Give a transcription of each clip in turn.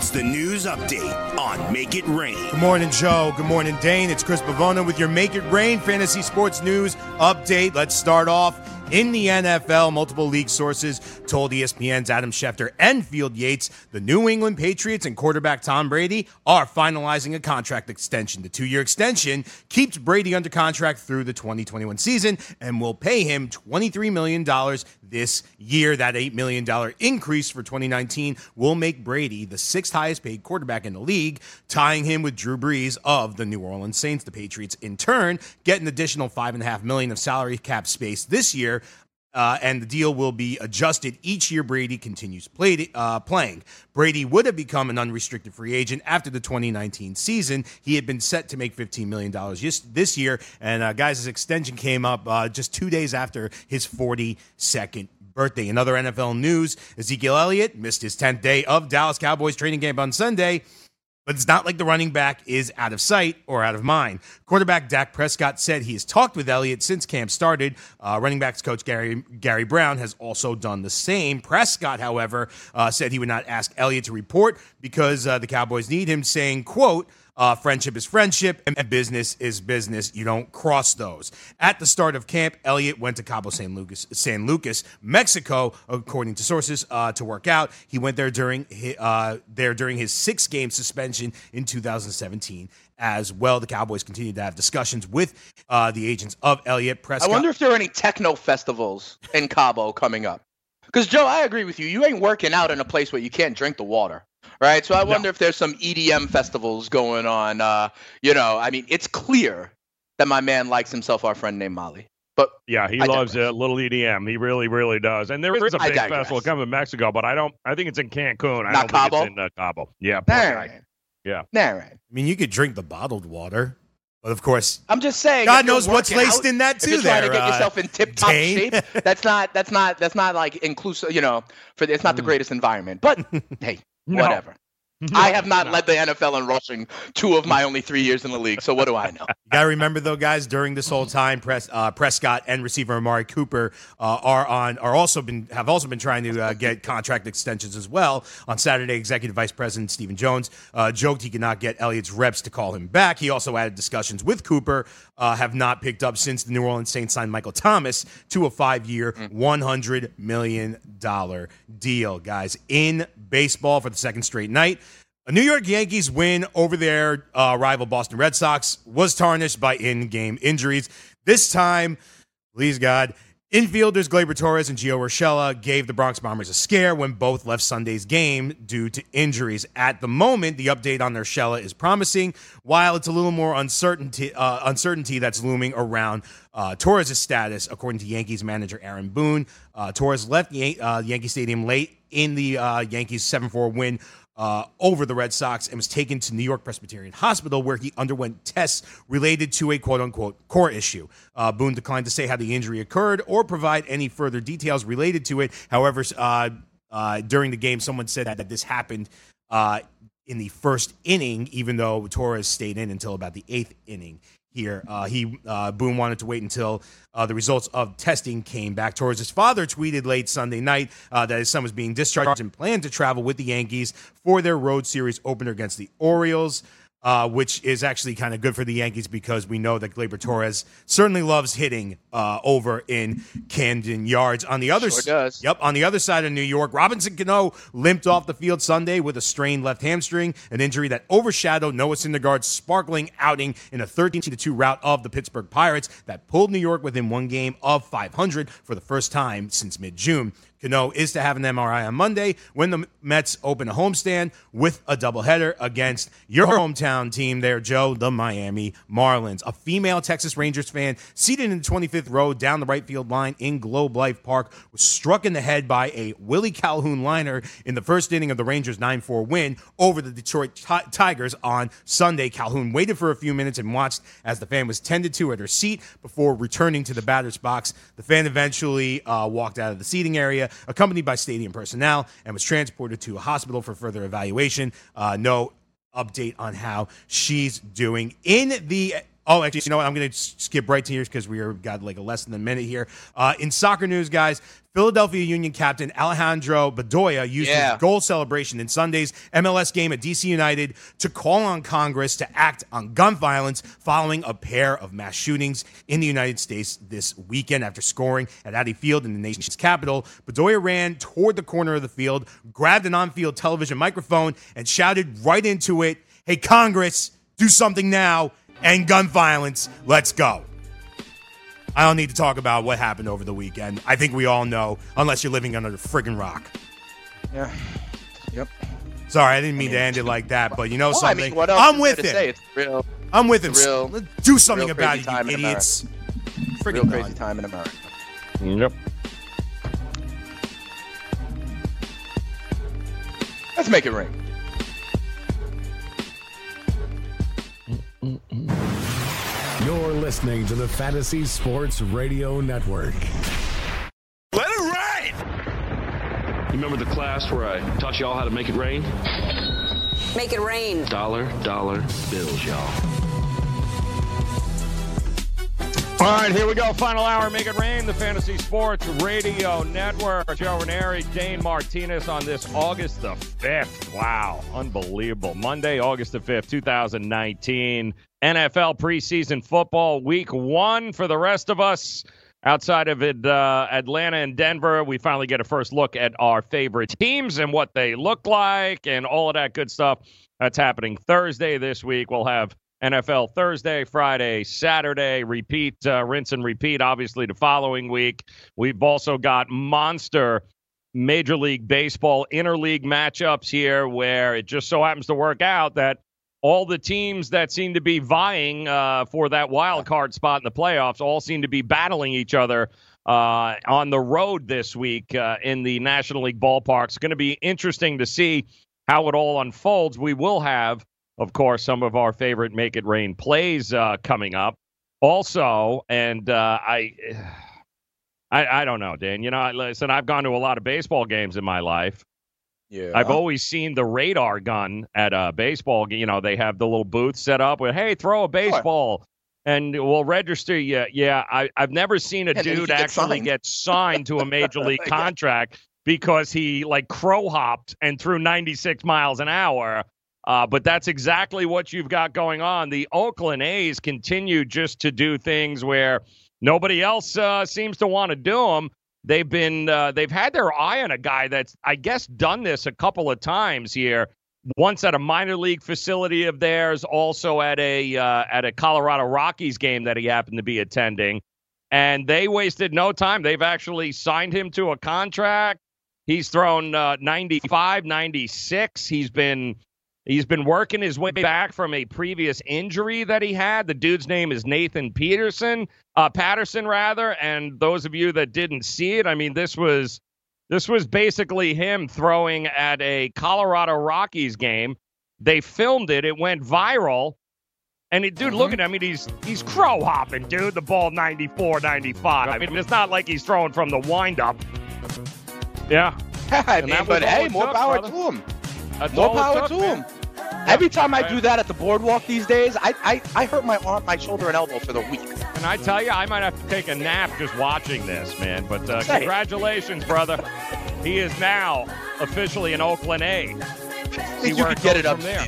It's the news update on Make It Rain. Good morning, Joe. Good morning, Dane. It's Chris Pavona with your Make It Rain Fantasy Sports News update. Let's start off in the NFL, multiple league sources told ESPN's Adam Schefter and Field Yates the New England Patriots and quarterback Tom Brady are finalizing a contract extension. The two year extension keeps Brady under contract through the 2021 season and will pay him $23 million this year. That $8 million increase for 2019 will make Brady the sixth highest paid quarterback in the league, tying him with Drew Brees of the New Orleans Saints. The Patriots, in turn, get an additional 5.5 million of salary cap space this year uh, and the deal will be adjusted each year Brady continues played, uh, playing. Brady would have become an unrestricted free agent after the 2019 season. He had been set to make $15 million this year, and uh, guys, his extension came up uh, just two days after his 42nd birthday. In other NFL news, Ezekiel Elliott missed his 10th day of Dallas Cowboys training camp on Sunday. But it's not like the running back is out of sight or out of mind. Quarterback Dak Prescott said he has talked with Elliott since camp started. Uh, running backs coach Gary Gary Brown has also done the same. Prescott, however, uh, said he would not ask Elliott to report because uh, the Cowboys need him, saying, "quote." Uh, friendship is friendship and business is business. You don't cross those. At the start of camp, Elliott went to Cabo San Lucas, San Lucas, Mexico, according to sources, uh, to work out. He went there during his, uh, there during his six game suspension in 2017 as well. The Cowboys continue to have discussions with uh, the agents of Elliott Prescott. I wonder if there are any techno festivals in Cabo coming up. Because Joe, I agree with you. You ain't working out in a place where you can't drink the water right? So I wonder no. if there's some EDM festivals going on. Uh, you know, I mean, it's clear that my man likes himself our friend named Molly. But yeah, he I loves a little EDM. He really, really does. And there is a big festival coming in Mexico, but I don't. I think it's in Cancun. I Not don't Cabo. think it's in uh, Cabo. Yeah. Right. Yeah. Nah, right. I mean, you could drink the bottled water. But of course, I'm just saying. God knows what's laced out, in that too. If you're there, trying to get uh, yourself in tip-top Dane. shape, that's not. That's not. That's not like inclusive. You know, for it's not the greatest environment. But hey, No. whatever. I have not led the NFL in rushing two of my only three years in the league. So what do I know? You got to remember though, guys. During this whole time, Pres, uh, Prescott and receiver Amari Cooper uh, are on are also been have also been trying to uh, get contract extensions as well. On Saturday, Executive Vice President Stephen Jones uh, joked he could not get Elliott's reps to call him back. He also added discussions with Cooper uh, have not picked up since the New Orleans Saints signed Michael Thomas to a five-year, one hundred million dollar deal. Guys, in baseball for the second straight night. A New York Yankees win over their uh, rival Boston Red Sox was tarnished by in game injuries. This time, please God, infielders Gleyber Torres and Gio Urshela gave the Bronx Bombers a scare when both left Sunday's game due to injuries. At the moment, the update on Urshela is promising, while it's a little more uncertainty, uh, uncertainty that's looming around uh, Torres' status, according to Yankees manager Aaron Boone. Uh, Torres left Yan- uh, Yankee Stadium late in the uh, Yankees 7 4 win uh, over the Red Sox and was taken to New York Presbyterian Hospital where he underwent tests related to a quote unquote core issue. Uh, Boone declined to say how the injury occurred or provide any further details related to it. However, uh, uh, during the game, someone said that, that this happened uh, in the first inning, even though Torres stayed in until about the eighth inning. Here, uh, he uh, Boone wanted to wait until uh, the results of testing came back. Towards his father tweeted late Sunday night uh, that his son was being discharged and planned to travel with the Yankees for their road series opener against the Orioles. Uh, which is actually kind of good for the Yankees because we know that Gleyber Torres certainly loves hitting uh, over in Camden Yards. On the other Sure. Yep. On the other side of New York, Robinson Cano limped off the field Sunday with a strained left hamstring, an injury that overshadowed Noah Syndergaard's sparkling outing in a 13 2 rout of the Pittsburgh Pirates that pulled New York within one game of 500 for the first time since mid June. Cano is to have an MRI on Monday when the Mets open a homestand with a doubleheader against your hometown team there, Joe, the Miami Marlins. A female Texas Rangers fan seated in the 25th row down the right field line in Globe Life Park was struck in the head by a Willie Calhoun liner in the first inning of the Rangers 9 4 win over the Detroit t- Tigers on Sunday. Calhoun waited for a few minutes and watched as the fan was tended to at her seat before returning to the batter's box. The fan eventually uh, walked out of the seating area, accompanied by stadium personnel, and was transported to a hospital for further evaluation. Uh, no update on how she's doing in the Oh, actually, you know what? I'm going to skip right to here because we are got like a less than a minute here. Uh, in soccer news, guys, Philadelphia Union captain Alejandro Bedoya used yeah. his goal celebration in Sunday's MLS game at DC United to call on Congress to act on gun violence following a pair of mass shootings in the United States this weekend. After scoring at Audi Field in the nation's capital, Bedoya ran toward the corner of the field, grabbed an on field television microphone, and shouted right into it, Hey, Congress, do something now. End gun violence. Let's go. I don't need to talk about what happened over the weekend. I think we all know, unless you're living under a friggin' rock. Yeah. Yep. Sorry, I didn't mean I mean, to end it like that, but you know well, something? I mean, I'm with it. Real, I'm with it. Real, Do something about it, you idiots. Friggin' real crazy time in America. Yep. Let's make it ring. You're listening to the Fantasy Sports Radio Network. Let it rain! You remember the class where I taught y'all how to make it rain? Make it rain. Dollar, dollar bills, y'all. All right, here we go. Final hour, make it rain. The Fantasy Sports Radio Network. Joe Ranieri, Dane Martinez on this August the 5th. Wow, unbelievable. Monday, August the 5th, 2019. NFL preseason football week one for the rest of us. Outside of it, uh, Atlanta and Denver, we finally get a first look at our favorite teams and what they look like and all of that good stuff. That's happening Thursday this week. We'll have NFL Thursday, Friday, Saturday, repeat, uh, rinse and repeat, obviously, the following week. We've also got monster Major League Baseball interleague matchups here where it just so happens to work out that all the teams that seem to be vying uh, for that wild card spot in the playoffs all seem to be battling each other uh, on the road this week uh, in the National League ballpark. It's going to be interesting to see how it all unfolds. We will have of course, some of our favorite Make It Rain plays uh, coming up. Also, and uh, I, I, I don't know, Dan. You know, listen, I've gone to a lot of baseball games in my life. Yeah. I've always seen the radar gun at a baseball game. You know, they have the little booth set up with, hey, throw a baseball. And we'll register you. Yeah, I, I've never seen a dude actually signed. get signed to a major league contract because he like crow hopped and threw 96 miles an hour uh, but that's exactly what you've got going on. The Oakland A's continue just to do things where nobody else uh, seems to want to do them. They've been uh, they've had their eye on a guy that's I guess done this a couple of times here. Once at a minor league facility of theirs, also at a uh, at a Colorado Rockies game that he happened to be attending, and they wasted no time. They've actually signed him to a contract. He's thrown uh, 95, 96. He's been He's been working his way back from a previous injury that he had. The dude's name is Nathan Peterson, uh, Patterson rather. And those of you that didn't see it, I mean, this was this was basically him throwing at a Colorado Rockies game. They filmed it. It went viral. And it, dude, look at him. I mean, he's he's crow hopping, dude. The ball 94, 95. I mean, it's not like he's throwing from the windup. Yeah. I mean, but hey, more took, power brother. to him. That's More power took, to him. Every time I do that at the boardwalk these days, I, I, I hurt my arm, my shoulder, and elbow for the week. And I tell you, I might have to take a nap just watching this, man. But uh, congratulations, brother. He is now officially an Oakland A. See you could get it up there.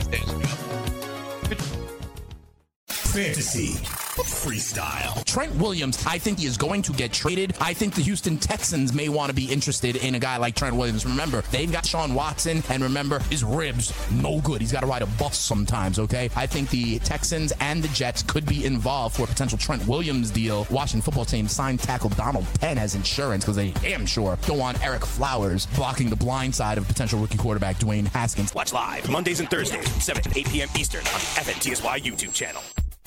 Fantasy Freestyle. Trent Williams, I think he is going to get traded. I think the Houston Texans may want to be interested in a guy like Trent Williams. Remember, they've got Sean Watson, and remember, his ribs, no good. He's got to ride a bus sometimes, okay? I think the Texans and the Jets could be involved for a potential Trent Williams deal. Washington football team signed tackle Donald Penn as insurance because they damn sure don't want Ereck Flowers blocking the blind side of potential rookie quarterback Dwayne Haskins. Watch live Mondays and Thursdays, 7 to 8 p.m. Eastern on the FNTSY YouTube channel.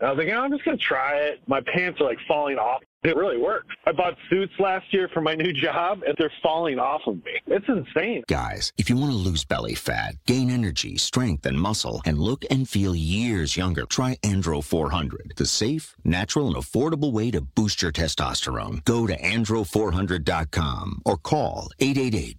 I was like, I'm just gonna try it. My pants are like falling off. It really works. I bought suits last year for my new job, and they're falling off of me. It's insane. Guys, if you want to lose belly fat, gain energy, strength, and muscle, and look and feel years younger, try Andro 400, the safe, natural, and affordable way to boost your testosterone. Go to andro400.com or call 888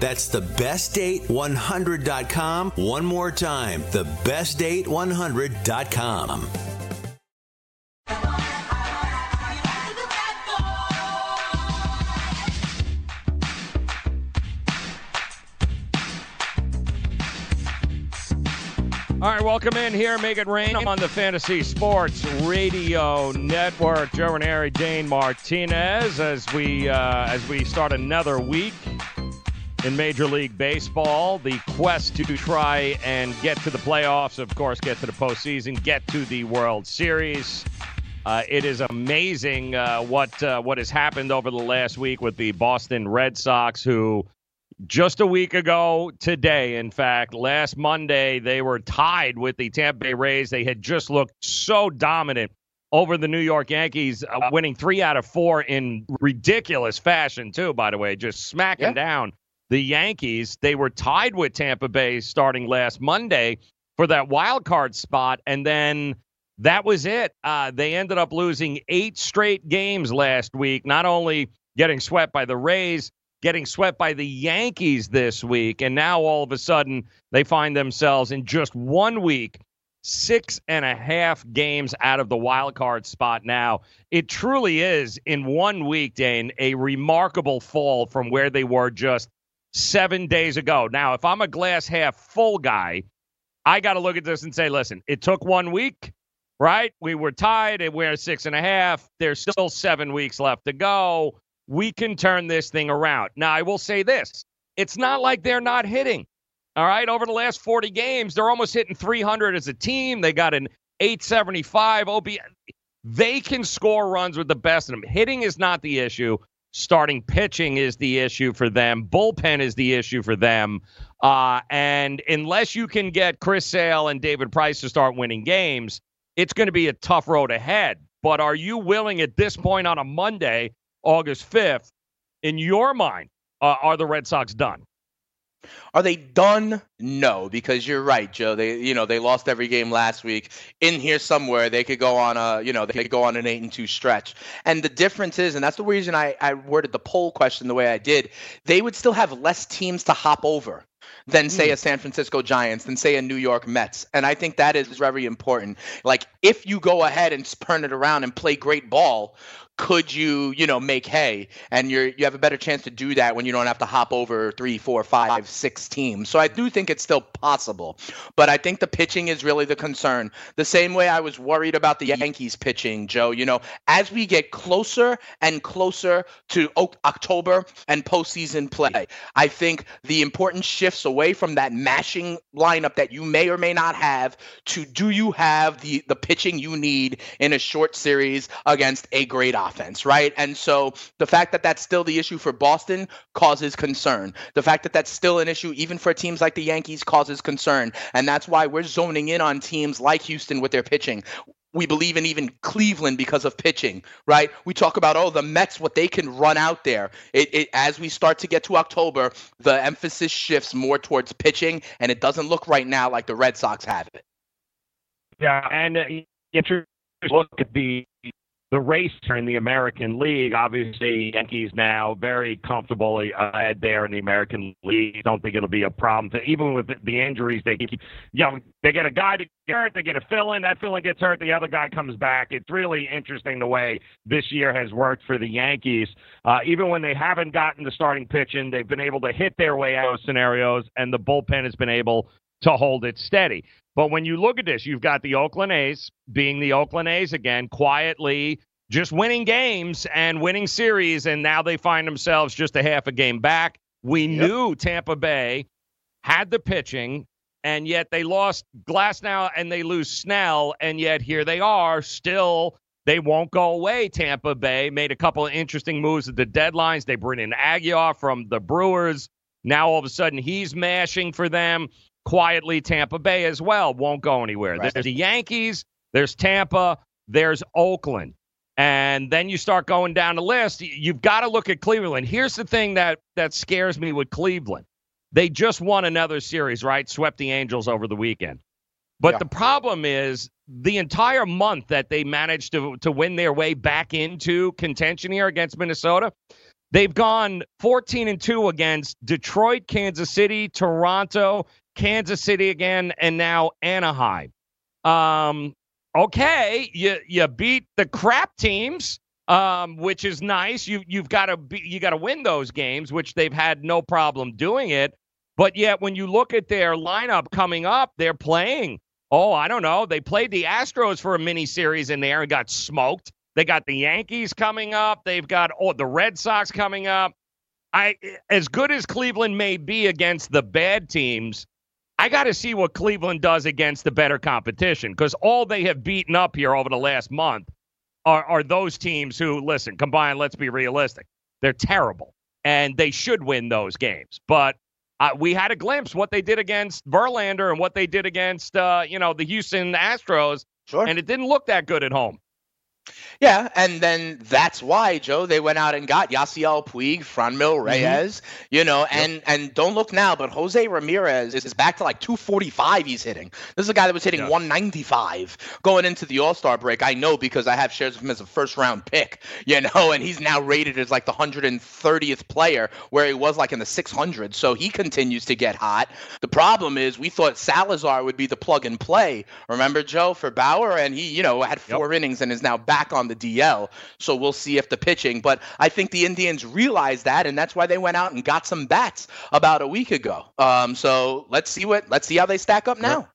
That's thebestdate100.com. One more time, thebestdate100.com. All right, welcome in here. Make it rain on the Fantasy Sports Radio Network. Joe Ranieri, Dane Martinez, as we uh, as we start another week in Major League Baseball. The quest to try and get to the playoffs, of course, get to the postseason, get to the World Series. Uh, it is amazing uh, what uh, what has happened over the last week with the Boston Red Sox, who just a week ago today, in fact, last Monday, they were tied with the Tampa Bay Rays. They had just looked so dominant over the New York Yankees, uh, winning three out of four in ridiculous fashion, too, by the way, just smacking Yeah. down the Yankees. They were tied with Tampa Bay starting last Monday for that wild card spot. And then that was it. Uh, they ended up losing eight straight games last week, not only getting swept by the Rays, getting swept by the Yankees this week. And now all of a sudden, they find themselves in just one week, six and a half games out of the wild card spot now. It truly is, in one week, Dane, a remarkable fall from where they were just seven days ago. Now, if I'm a glass half full guy, I got to look at this and say, listen, it took one week, right? We were tied and we're six and a half. There's still seven weeks left to go. We can turn this thing around. Now, I will say this it's not like they're not hitting. All right. Over the last 40 games, they're almost hitting 300 as a team. They got an 875 OB. They can score runs with the best of them. Hitting is not the issue. Starting pitching is the issue for them. Bullpen is the issue for them. Uh, and unless you can get Chris Sale and David Price to start winning games, it's going to be a tough road ahead. But are you willing at this point on a Monday, August 5th, in your mind, uh, are the Red Sox done? Are they done? No, because you're right, Joe. They, you know, they lost every game last week. In here somewhere, they could go on a, you know, they could go on an eight and two stretch. And the difference is, and that's the reason I, I worded the poll question the way I did. They would still have less teams to hop over than say mm. a San Francisco Giants, than say a New York Mets. And I think that is very important. Like if you go ahead and turn it around and play great ball, could you, you know, make hay? And you're you have a better chance to do that when you don't have to hop over three, four, five, six teams. So I do think it's still possible. But I think the pitching is really the concern. The same way I was worried about the Yankees pitching, Joe. You know, as we get closer and closer to October and postseason play, I think the important shifts away from that mashing lineup that you may or may not have to do you have the the pitching you need in a short series against a great offense offense, right? And so the fact that that's still the issue for Boston causes concern. The fact that that's still an issue, even for teams like the Yankees, causes concern. And that's why we're zoning in on teams like Houston with their pitching we believe in even Cleveland because of pitching, right? We talk about oh the Mets what they can run out there. It, it, as we start to get to October, the emphasis shifts more towards pitching, and it doesn't look right now like the Red Sox have it. Yeah, and uh, if look at the the race in the American League. Obviously, Yankees now very comfortably ahead there in the American League. Don't think it'll be a problem. To, even with the injuries, they keep, you know, they get a guy to get hurt, they get a fill in, that fill in gets hurt, the other guy comes back. It's really interesting the way this year has worked for the Yankees. Uh, even when they haven't gotten the starting pitching, they've been able to hit their way out of scenarios, and the bullpen has been able to hold it steady. But when you look at this, you've got the Oakland A's being the Oakland A's again, quietly just winning games and winning series, and now they find themselves just a half a game back. We yep. knew Tampa Bay had the pitching, and yet they lost Glasnow and they lose Snell, and yet here they are still. They won't go away. Tampa Bay made a couple of interesting moves at the deadlines. They bring in Aguilar from the Brewers. Now all of a sudden he's mashing for them quietly Tampa Bay as well won't go anywhere. Right. There's the Yankees, there's Tampa, there's Oakland. And then you start going down the list. You've got to look at Cleveland. Here's the thing that that scares me with Cleveland. They just won another series, right? Swept the Angels over the weekend. But yeah. the problem is the entire month that they managed to to win their way back into contention here against Minnesota, they've gone 14 and 2 against Detroit, Kansas City, Toronto, Kansas City again, and now Anaheim. Um, okay, you you beat the crap teams, um, which is nice. You you've got to be you got to win those games, which they've had no problem doing it. But yet, when you look at their lineup coming up, they're playing. Oh, I don't know. They played the Astros for a mini series in there and got smoked. They got the Yankees coming up. They've got oh, the Red Sox coming up. I as good as Cleveland may be against the bad teams, I got to see what Cleveland does against the better competition because all they have beaten up here over the last month are, are those teams who, listen, combined, let's be realistic, they're terrible and they should win those games. But uh, we had a glimpse what they did against Verlander and what they did against, uh, you know, the Houston Astros, sure. and it didn't look that good at home. Yeah, and then that's why Joe they went out and got Yasiel Puig, Franmil mm-hmm. Reyes, mm-hmm. you know, and yep. and don't look now, but Jose Ramirez is back to like 245 he's hitting. This is a guy that was hitting 195 going into the All-Star break. I know because I have shares of him as a first round pick, you know, and he's now rated as like the 130th player where he was like in the 600s. So he continues to get hot. The problem is we thought Salazar would be the plug and play. Remember Joe for Bauer and he, you know, had four yep. innings and is now back on the DL. So we'll see if the pitching. But I think the Indians realized that, and that's why they went out and got some bats about a week ago. Um, so let's see what let's see how they stack up now.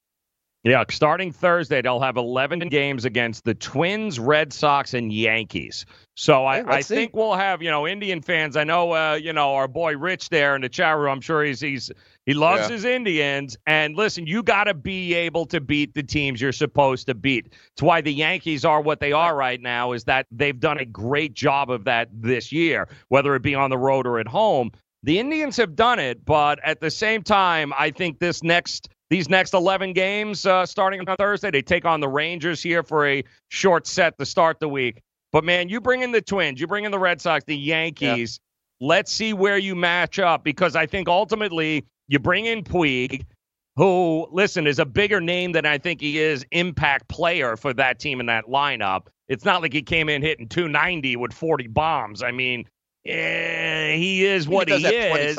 Yeah, starting Thursday, they'll have 11 games against the Twins, Red Sox, and Yankees. So I, I think we'll have, you know, Indian fans. I know, uh, you know, our boy Rich there in the chat room. I'm sure he's he's he loves yeah. his Indians. And listen, you got to be able to beat the teams you're supposed to beat. It's why the Yankees are what they are right now. Is that they've done a great job of that this year, whether it be on the road or at home. The Indians have done it, but at the same time, I think this next these next 11 games uh, starting on Thursday. They take on the Rangers here for a short set to start the week. But man, you bring in the Twins, you bring in the Red Sox, the Yankees. Yeah. Let's see where you match up because I think ultimately you bring in Puig, who, listen, is a bigger name than I think he is impact player for that team in that lineup. It's not like he came in hitting 290 with 40 bombs. I mean, eh, he is what he, he is.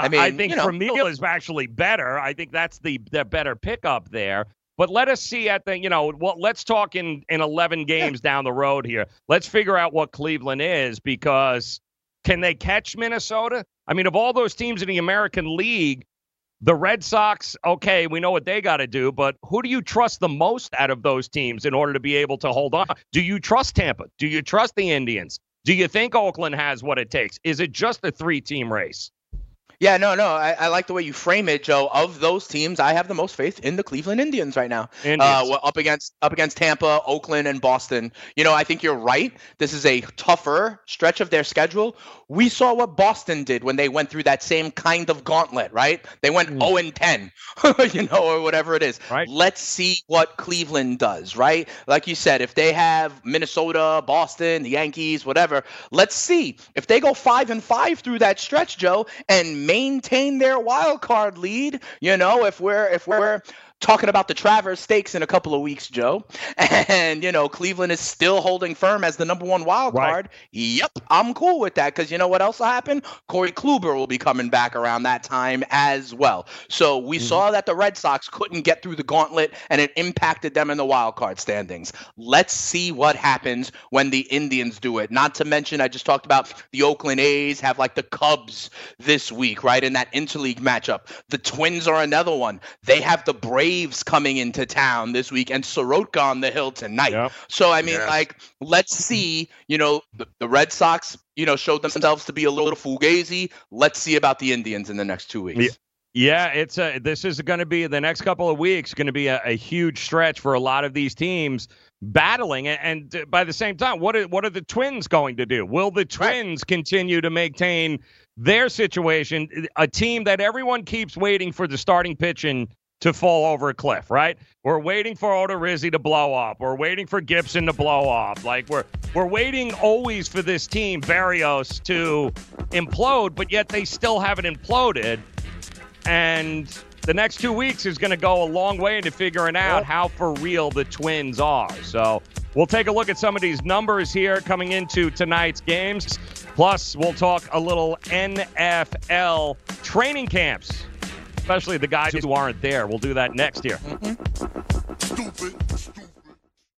I mean, I think you know, is actually better. I think that's the the better pickup there. But let us see at the you know well let's talk in in 11 games down the road here. Let's figure out what Cleveland is because can they catch Minnesota? I mean, of all those teams in the American League, the Red Sox, okay, we know what they got to do, but who do you trust the most out of those teams in order to be able to hold on? Do you trust Tampa? Do you trust the Indians? Do you think Oakland has what it takes? Is it just a three team race? Yeah, no, no. I, I, like the way you frame it, Joe. Of those teams, I have the most faith in the Cleveland Indians right now. Indians. Uh, up against up against Tampa, Oakland, and Boston. You know, I think you're right. This is a tougher stretch of their schedule. We saw what Boston did when they went through that same kind of gauntlet, right? They went mm. 0 and 10, you know, or whatever it is. Right. Let's see what Cleveland does, right? Like you said, if they have Minnesota, Boston, the Yankees, whatever, let's see if they go five and five through that stretch, Joe, and maintain their wild card lead. You know, if we're if we're talking about the Traverse Stakes in a couple of weeks, Joe. And, you know, Cleveland is still holding firm as the number one wild card. Right. Yep, I'm cool with that because you know what else will happen? Corey Kluber will be coming back around that time as well. So we mm-hmm. saw that the Red Sox couldn't get through the gauntlet and it impacted them in the wild card standings. Let's see what happens when the Indians do it. Not to mention, I just talked about the Oakland A's have like the Cubs this week, right? In that interleague matchup. The Twins are another one. They have the Braves Braves coming into town this week and Soroka on the hill tonight. Yep. So I mean, yes. like, let's see. You know, the, the, Red Sox, you know, showed themselves to be a little fugazi. Let's see about the Indians in the next two weeks. Yeah. Yeah, it's a, this is going to be the next couple of weeks going to be a, a, huge stretch for a lot of these teams battling. And, and by the same time, what are, what are the Twins going to do? Will the Twins right. continue to maintain their situation? A team that everyone keeps waiting for the starting pitching to fall over a cliff, right? We're waiting for Odorizzi to blow up. We're waiting for Gibson to blow up. Like we're we're waiting always for this team, Berrios, to implode, but yet they still haven't imploded. And the next two weeks is going to go a long way into figuring out how for real the Twins are. So we'll take a look at some of these numbers here coming into tonight's games. Plus, we'll talk a little NFL training camps especially the guys who aren't there. We'll do that next year. Mm-hmm. Stupid.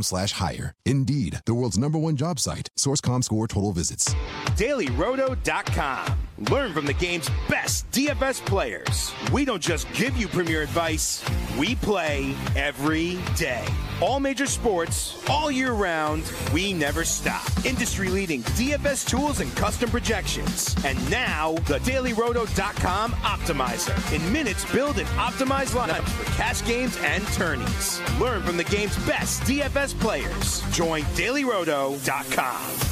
Slash hire. Indeed, the world's number one job site. Source.com score total visits. DailyRoto.com. Learn from the game's best DFS players. We don't just give you premier advice, We play every day. All major sports, all year round, we never stop. Industry leading DFS tools and custom projections. And now, the dailyroto.com optimizer. In minutes, build and optimize lineups for cash games and tourneys. Learn from the game's best DFS players. Join dailyroto.com.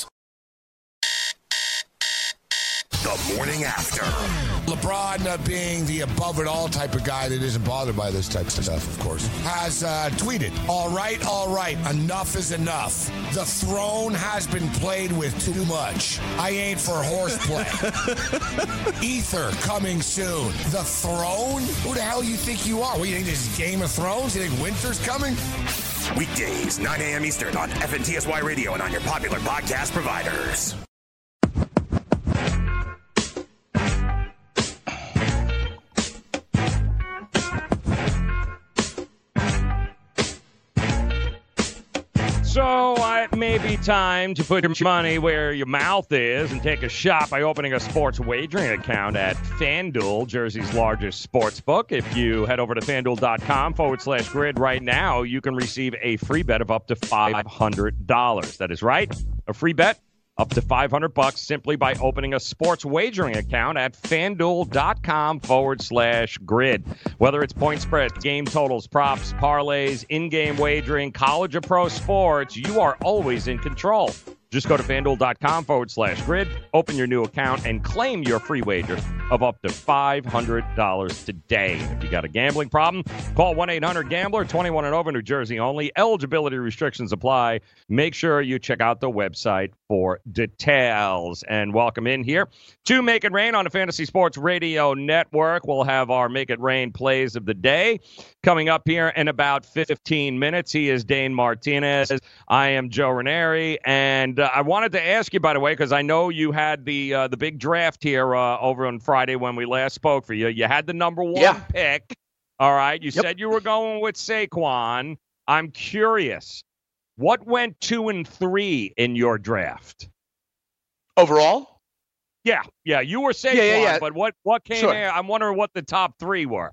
The morning after. LeBron, uh, being the above it all type of guy that isn't bothered by this type of stuff, of course, has uh, tweeted, All right, all right, enough is enough. The throne has been played with too much. I ain't for horseplay. Ether coming soon. The throne? Who the hell you think you are? What, you think this is Game of Thrones? You think winter's coming? Weekdays, 9 a.m. Eastern on FNTSY Radio and on your popular podcast providers. So uh, it may be time to put your money where your mouth is and take a shot by opening a sports wagering account at FanDuel, Jersey's largest sports book. If you head over to fanduel.com forward slash grid right now, you can receive a free bet of up to $500. That is right, a free bet up to 500 bucks simply by opening a sports wagering account at fanduel.com forward slash grid. Whether it's point spreads, game totals, props, parlays, in game wagering, college or pro sports, you are always in control. Just go to fanduel.com forward slash grid, open your new account, and claim your free wager of up to $500 today. If you got a gambling problem, call 1 800 Gambler, 21 and over, New Jersey only. Eligibility restrictions apply. Make sure you check out the website for details. And welcome in here to Make It Rain on the Fantasy Sports Radio Network. We'll have our Make It Rain plays of the day coming up here in about 15 minutes. He is Dane Martinez. I am Joe Ranieri. And uh, I wanted to ask you, by the way, because I know you had the uh, the big draft here uh, over on Friday when we last spoke for you. You had the number one Yeah. pick. All right. You Yep. said you were going with Saquon. I'm curious. What went two and three in your draft? Overall? Yeah, yeah, you were Saquon, Yeah, yeah, yeah. but what what came Sure. there? I'm wondering what the top three were.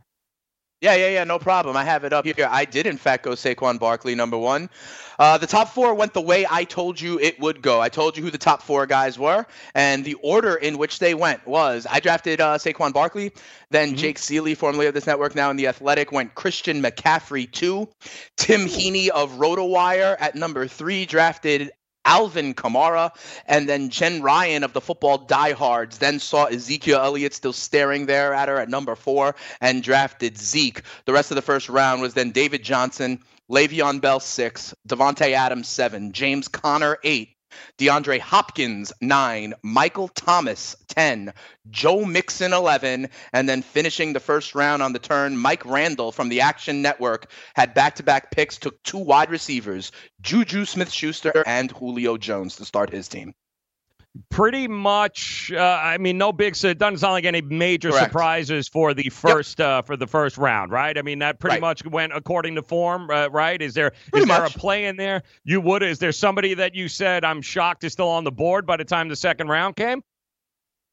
Yeah, yeah, yeah, no problem. I have it up here. I did, in fact, go Saquon Barkley number one. Uh, the top four went the way I told you it would go. I told you who the top four guys were, and the order in which they went was I drafted uh, Saquon Barkley, then Jake Ciely, formerly of this network, now in the Athletic, went Christian McCaffrey two, Tim Heaney of RotoWire at number three drafted Alvin Kamara, and then Jen Ryan of the football diehards then saw Ezekiel Elliott still staring there at her at number four and drafted Zeke. The rest of the first round was then David Johnson, Le'Veon Bell six, Davante Adams seven, James Conner eight, DeAndre Hopkins nine, Michael Thomas ten, Joe Mixon eleven, and then finishing the first round on the turn, Mike Randle from the Action Network had back-to-back picks, took two wide receivers, Juju Smith-Schuster and Julio Jones to start his team. Pretty much. Uh, I mean, no big. So it doesn't sound like any major Correct. surprises for the first uh, for the first round, right? I mean, that pretty Right. much went according to form, uh, right? Is there is Pretty there much. a play in there? You would. Is there somebody that you said I'm shocked is still on the board by the time the second round came?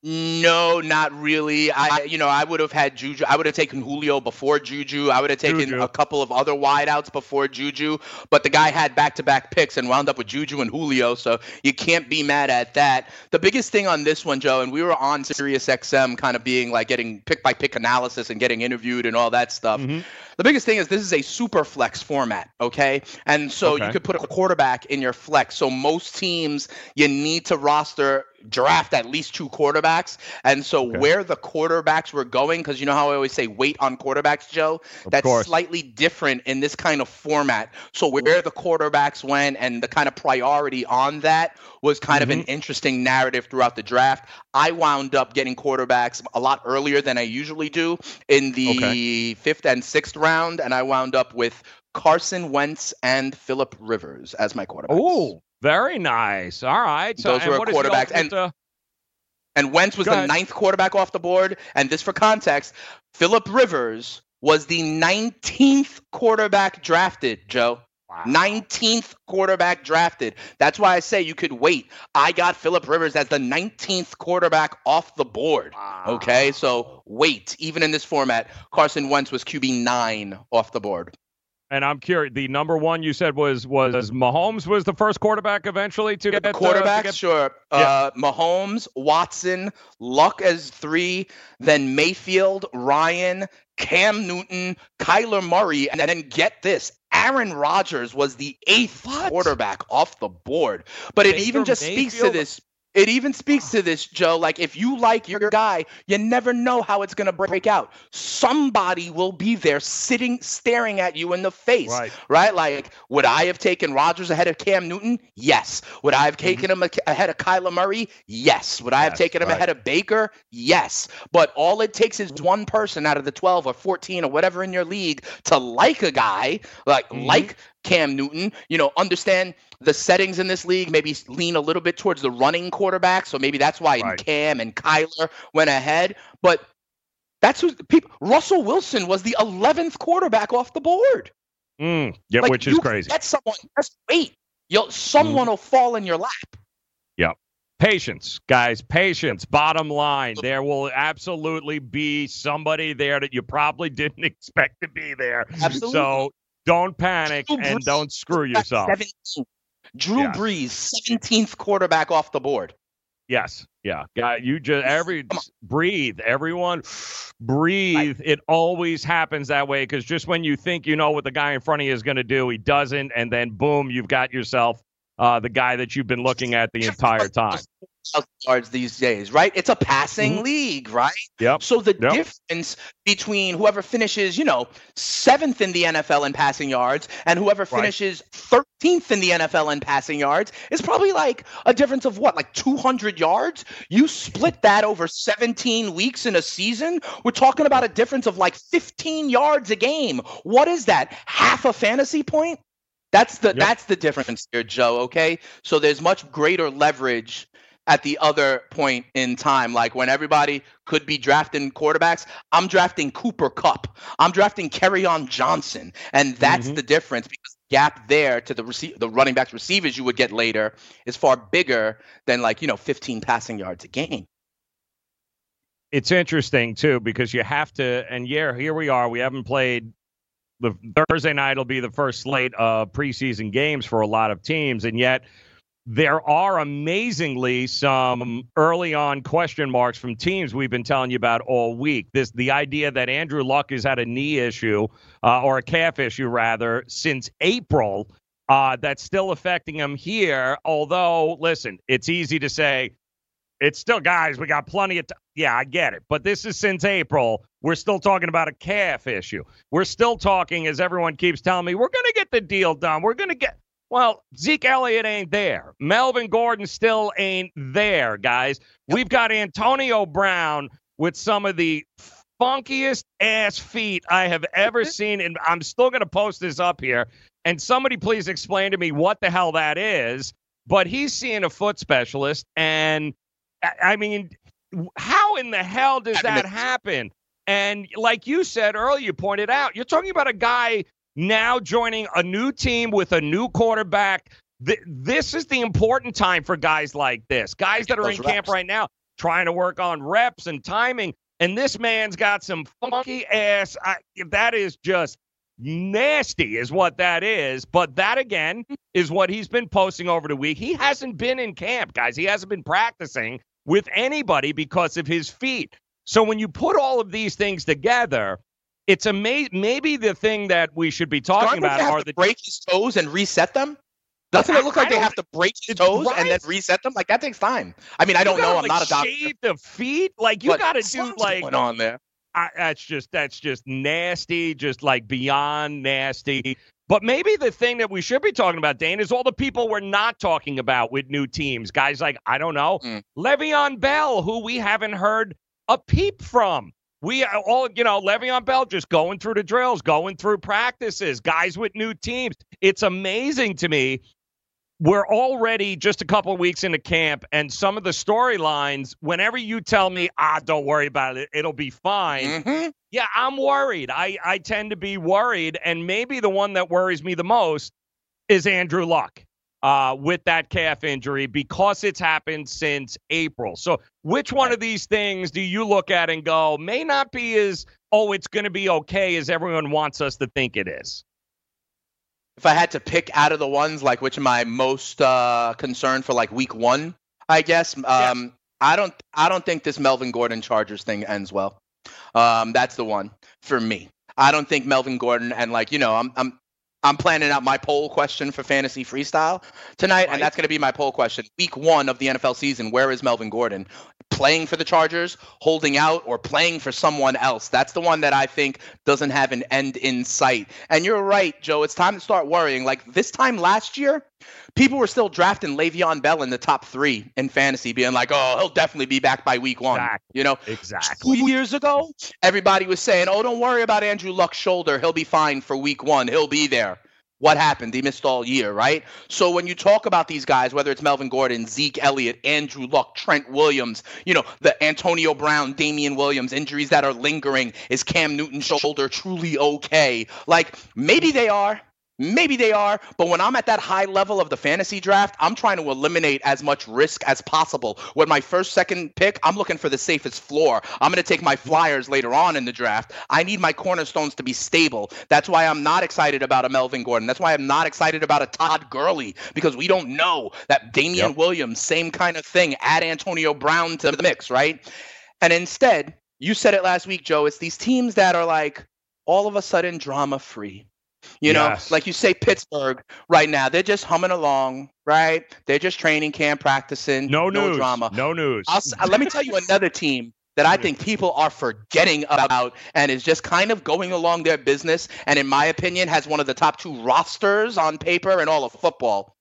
No, not really. I, you know, I would have had Juju. I would have taken Julio before Juju. I would have taken Juju. a couple of other wideouts before Juju. But the guy had back-to-back picks and wound up with Juju and Julio, so you can't be mad at that. The biggest thing on this one, Joe, and we were on Sirius XM, kind of being like getting pick by pick analysis and getting interviewed and all that stuff. Mm-hmm. The biggest thing is this is a super flex format, okay? And so Okay. you could put a quarterback in your flex. So most teams you need to roster draft at least two quarterbacks. And so where the quarterbacks were going, because you know how I always say wait on quarterbacks, Joe? That's course. slightly different in this kind of format. So where the quarterbacks went and the kind of priority on that was kind of an Mm-hmm. interesting narrative throughout the draft. I wound up getting quarterbacks a lot earlier than I usually do in the fifth and sixth round, and I wound up with Carson Wentz and Philip Rivers as my quarterbacks. Oh, very nice. All right. So Those were the quarterbacks, and- uh, And Wentz was the ninth quarterback off the board. And this for context, Philip Rivers was the 19th quarterback drafted, Joe. 19th quarterback drafted. That's why I say you could wait. I got Philip Rivers as the 19th quarterback off the board. Okay, so wait. Even in this format, Carson Wentz was QB nine off the board. and I'm curious. The number one you said was was Mahomes was the first quarterback eventually to get to Quarterbacks, get- sure. Uh, Mahomes, Watson, Luck as three, then Mayfield, Ryan, Cam Newton, Kyler Murray, and then get this. Aaron Rodgers was the eighth quarterback off the board. But it even Baker just speaks to this. It even speaks to this, Joe. Like, if you like your guy, you never know how it's going to break out. Somebody will be there sitting, staring at you in the face. Right. Right? Like, would I have taken Rodgers ahead of Cam Newton? Yes. Would I have mm-hmm. taken him ahead of Kyler Murray? Yes. Would I have Yes, taken him right. ahead of Baker? Yes. But all it takes is one person out of the 12 or 14 or whatever in your league to like a guy, like mm-hmm. like Cam Newton, you know, understand the settings in this league, maybe lean a little bit towards the running quarterback. So maybe that's why Right. Cam and Kyler went ahead. But that's who people Russell Wilson was the 11th quarterback off the board. Mm, yeah, Like, which is you crazy. That's someone. Just wait. You'll someone will fall in your lap. Yep. Patience, guys, patience. Bottom line, there will absolutely be somebody there that you probably didn't expect to be there. Absolutely. So don't panic Drew and Brees don't screw yourself. 17th. Drew Yes. Brees, 17th quarterback off the board. Yes. Yeah. Yeah. You just every breathe. Everyone breathe. It always happens that way because just when you think you know what the guy in front of you is going to do, he doesn't, and then boom, you've got yourself uh, the guy that you've been looking at the entire time. Yards these days, right? It's a passing mm-hmm. league, right? Yep. So the Yep. difference between whoever finishes, you know, seventh in the NFL in passing yards and whoever finishes 13th in the NFL in passing yards is probably like a difference of what, like 200 yards? You split that over 17 weeks in a season, we're talking about a difference of like 15 yards a game. What is that? Half a fantasy point? That's the that's the difference here, Joe. Okay, so there's much greater leverage at the other point in time. Like when everybody could be drafting quarterbacks, I'm drafting Cooper Kupp. I'm drafting on Johnson, and that's mm-hmm. the difference because the gap there to the rece- the running backs receivers you would get later is far bigger than like you know 15 passing yards a game. it's interesting too because you have to and yeah here we are we haven't played the thursday night will be the first slate of preseason games for a lot of teams and yet there are amazingly some early on question marks from teams we've been telling you about all week. This the idea that andrew luck has had a knee issue uh, or a calf issue rather since april uh, that's still affecting him here. Although listen it's easy to say it's still guys we got plenty of time yeah i get it. But this is since april. We're still talking about a calf issue. We're still talking as everyone keeps telling me we're going to get the deal done. We're going to get well zeke elliott ain't there. Melvin gordon still ain't there guys. We've got antonio brown with some of the funkiest ass feet i have ever seen and i'm still going to post this up here. And somebody please explain to me what the hell that is. But he's seeing a foot specialist and I- I mean, how in the hell does that happen? And like you said earlier, you pointed out, you're talking about a guy now joining a new team with a new quarterback. Th- This is the important time for guys like this, guys that are in those camp right now, trying to work on reps and timing. And this man's got some funky ass. I, that is just nasty, is what that is. But that again is what he's been posting over the week. He hasn't been in camp, guys. He hasn't been practicing with anybody because of his feet. So when you put all of these things together, it's amazing. Maybe the thing that we should be talking about are the break his toes and reset them. Doesn't it look like they have to break his toes and then reset them? Like that takes time. I mean, I don't know. gotta, I'm not a doctor. Shave the feet, like you got to do like going on there. I, that's just that's just nasty, just like beyond nasty. But maybe the thing that we should be talking about, Dane, is all the people we're not talking about with new teams. Guys like I don't know, Mm. Le'Veon Bell, who we haven't heard a peep from. We all, you know, Le'Veon Bell just going through the drills, going through practices, guys with new teams. It's amazing to me. We're already just a couple of weeks into camp, and some of the storylines, whenever you tell me, ah, don't worry about it, it'll be fine. Mm-hmm. Yeah, I'm worried. I, I tend to be worried, and maybe the one that worries me the most is Andrew Luck uh, with that calf injury because it's happened since April. So, which one of these things do you look at and go, may not be as, oh, it's going to be okay as everyone wants us to think it is? If I had to pick out of the ones, like which am I most uh, concerned for, like week one, I guess. Um, I don't. I don't think this Melvin Gordon Chargers thing ends well. Um, that's the one for me. I don't think Melvin Gordon and like you know, I'm I'm I'm planning out my poll question for fantasy freestyle tonight, and that's going to be my poll question. Week one of the NFL season, where is Melvin Gordon? Playing for the Chargers, holding out, or playing for someone else? That's the one that I think doesn't have an end in sight. And you're right, Joe. It's time to start worrying. Like this time last year, people were still drafting Le'Veon Bell in the top three in fantasy, being like, "Oh, he'll definitely be back by week one." You know, exactly. Two years ago, everybody was saying, "Oh, don't worry about Andrew Luck's shoulder; he'll be fine for week one. He'll be there." What happened? He missed all year, right? So when you talk about these guys, whether it's Melvin Gordon, Zeke Elliott, Andrew Luck, Trent Williams, you know, the Antonio Brown, Damien Williams, injuries that are lingering, is Cam Newton's shoulder truly okay? Like maybe they are, Maybe they are, but when I'm at that high level of the fantasy draft, I'm trying to eliminate as much risk as possible. With my first, second pick, I'm looking for the safest floor. I'm going to take my flyers later on in the draft. I need my cornerstones to be stable. That's why I'm not excited about a Melvin Gordon. That's why I'm not excited about a Todd Gurley because we don't know that Damien Williams, same kind of thing, add Antonio Brown to the mix, right? And instead, you said it last week, Joe, it's these teams that are like all of a sudden drama free. You Yes. know, like you say, Pittsburgh right now, they're just humming along, right? They're just training camp, practicing. No no news. drama. No news. I'll, uh, let me tell you another team that I think people are forgetting about and is just kind of going along their business, and in my opinion, has one of the top two rosters on paper in all of football.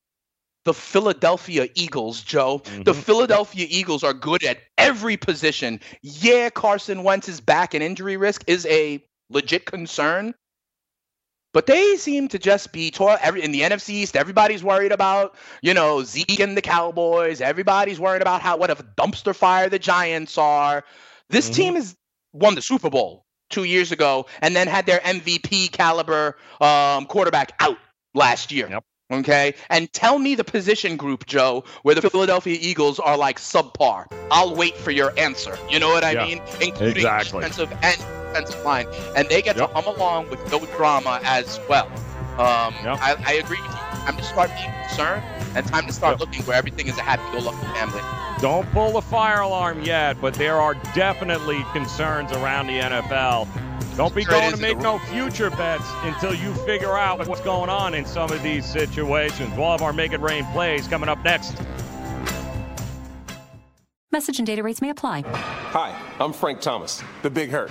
The Philadelphia Eagles, Joe. The mm-hmm. Philadelphia Eagles are good at every position. Yeah, Carson Wentz's back and injury risk is a legit concern, but they seem to just be tore every in the NFC East. Everybody's worried about you know Zeke and the Cowboys. Everybody's worried about how what a dumpster fire the Giants are. This team has won the Super Bowl two years ago, and then had their MVP caliber um, quarterback out last year. Okay, and tell me the position group, Joe, where the Philadelphia Eagles are like subpar. I'll wait for your answer. You know what I Yeah, mean? Including exactly. defensive and defensive line, and they get to hum along with no drama as well. Um, I, I agree with you. Time to start being concerned, and time to start looking where everything is a happy-go-lucky family. Don't pull the fire alarm yet, but there are definitely concerns around the NFL. Don't be Sure going to make no future bets until you figure out what's going on in some of these situations. We'll have our Make It Rain plays coming up next. Message and data rates may apply. Hi, I'm Frank Thomas, the Big Hurt.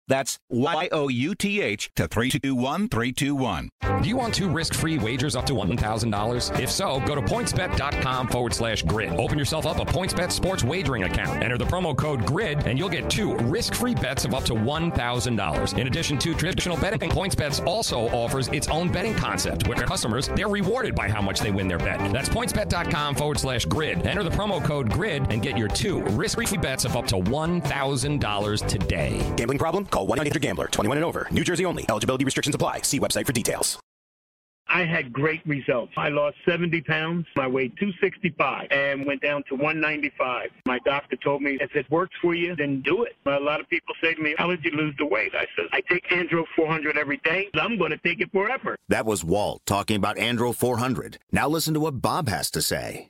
That's Y O U T H to 321 321. Do you want two risk free wagers up to $1,000? If so, go to pointsbet.com forward slash grid. Open yourself up a PointsBet sports wagering account. Enter the promo code GRID and you'll get two risk free bets of up to $1,000. In addition to traditional betting, PointsBet also offers its own betting concept where customers, they're rewarded by how much they win their bet. That's pointsbet.com forward slash grid. Enter the promo code GRID and get your two risk free bets of up to $1,000 today. Gambling problem? Call 1 800 Gambler. 21 and over. New Jersey only. Eligibility restrictions apply. See website for details. I had great results. I lost 70 pounds. I weighed 265 and went down to 195. My doctor told me, if it works for you, then do it. A lot of people say to me, how did you lose the weight? I said, I take Andro 400 every day. I'm going to take it forever. That was Walt talking about Andro 400. Now listen to what Bob has to say.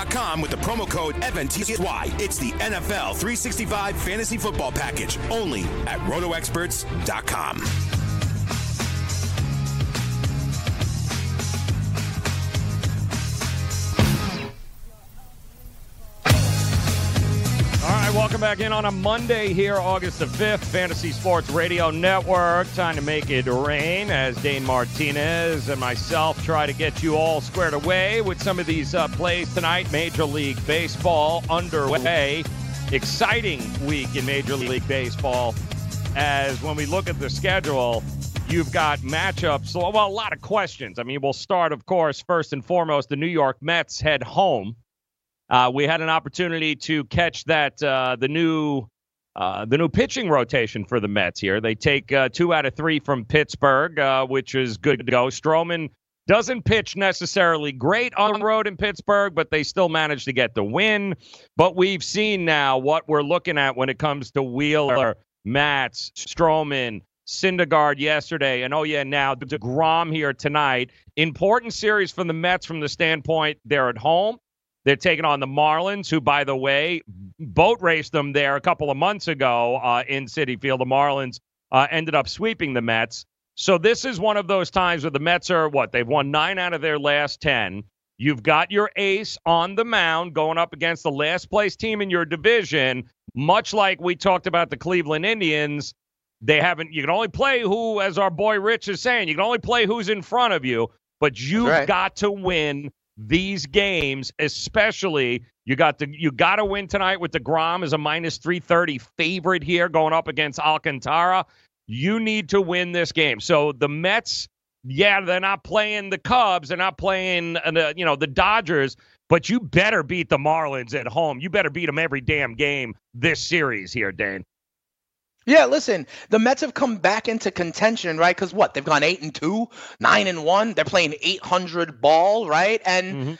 with the promo code FNTSY. It's the NFL 365 fantasy football package only at rotoexperts.com. welcome back in on a Monday here, August the 5th, Fantasy Sports Radio Network. Time to make it rain as Dane Martinez and myself try to get you all squared away with some of these uh, plays tonight. Major League Baseball underway. Exciting week in Major League Baseball as when we look at the schedule, you've got matchups. Well, a lot of questions. I mean, we'll start, of course, first and foremost, the New York Mets head home. Uh, we had an opportunity to catch that uh, the new uh, the new pitching rotation for the Mets here. They take uh, two out of three from Pittsburgh, uh, which is good to go. Stroman doesn't pitch necessarily great on the road in Pittsburgh, but they still managed to get the win. But we've seen now what we're looking at when it comes to Wheeler, Matz, Stroman, Syndergaard yesterday, and oh yeah, now DeGrom here tonight. Important series from the Mets from the standpoint they're at home. They're taking on the Marlins, who, by the way, boat raced them there a couple of months ago uh, in Citi Field. The Marlins uh, ended up sweeping the Mets. So this is one of those times where the Mets are what? They've won nine out of their last 10. You've got your ace on the mound going up against the last place team in your division, much like we talked about the Cleveland Indians. They haven't, you can only play who, as our boy Rich is saying, you can only play who's in front of you, but you've right. got to win these games, especially you got the you got to win tonight with deGrom as a minus 330 favorite here going up against Alcantara. You need to win this game. So the Mets, yeah, they're not playing the Cubs, they're not playing uh, you know the Dodgers, but you better beat the Marlins at home. You better beat them every damn game this series here, Dane. Yeah, listen, the Mets have come back into contention, right? Because what? They've gone eight and two, nine and one. They're playing 800 ball, right? And Mm-hmm.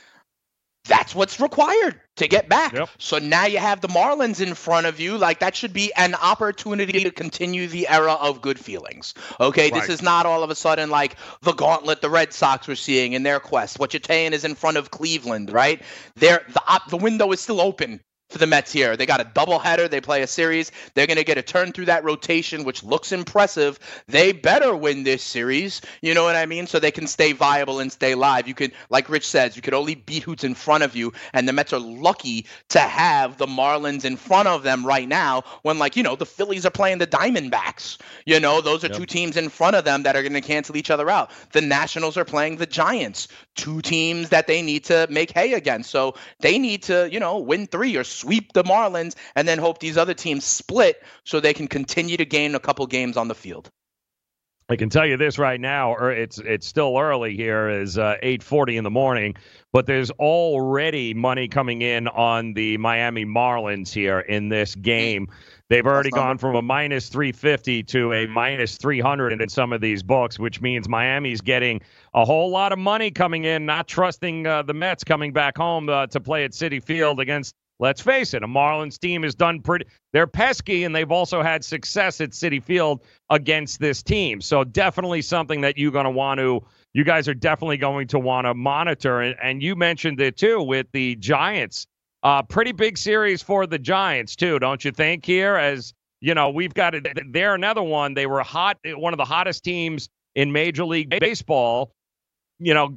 that's what's required to get back. So now you have the Marlins in front of you. Like that should be an opportunity to continue the era of good feelings. Okay, this is not all of a sudden like the gauntlet the Red Sox were seeing in their quest. What you're saying is in front of Cleveland, right? There, the op- the window is still open for the Mets here. They got a doubleheader. They play a series. They're going to get a turn through that rotation, which looks impressive. They better win this series. You know what I mean? So they can stay viable and stay live. You can, like Rich says, you could only beat who's in front of you. And the Mets are lucky to have the Marlins in front of them right now when, like, you know, the Phillies are playing the Diamondbacks. You know, those are two teams in front of them that are going to cancel each other out. The Nationals are playing the Giants, two teams that they need to make hay against. So they need to, you know, win three or sweep the Marlins and then hope these other teams split so they can continue to gain a couple games on the field. I can tell you this right now. or It's it's still early here. Is uh, 8:40 in the morning, but there's already money coming in on the Miami Marlins here in this game. They've already gone from a minus 350 to a minus 300 in some of these books, which means Miami's getting a whole lot of money coming in, not trusting uh, the Mets coming back home uh, to play at Citi Field against let's face it, a Marlins team has done pretty. They're pesky, and they've also had success at Citi Field against this team. So definitely something that you're going to want to. You guys are definitely going to want to monitor, and, and you mentioned it too with the Giants. Uh, pretty big series for the Giants too, don't you think? Here, as you know, we've got it. They're another one. They were hot, one of the hottest teams in Major League Baseball. You know,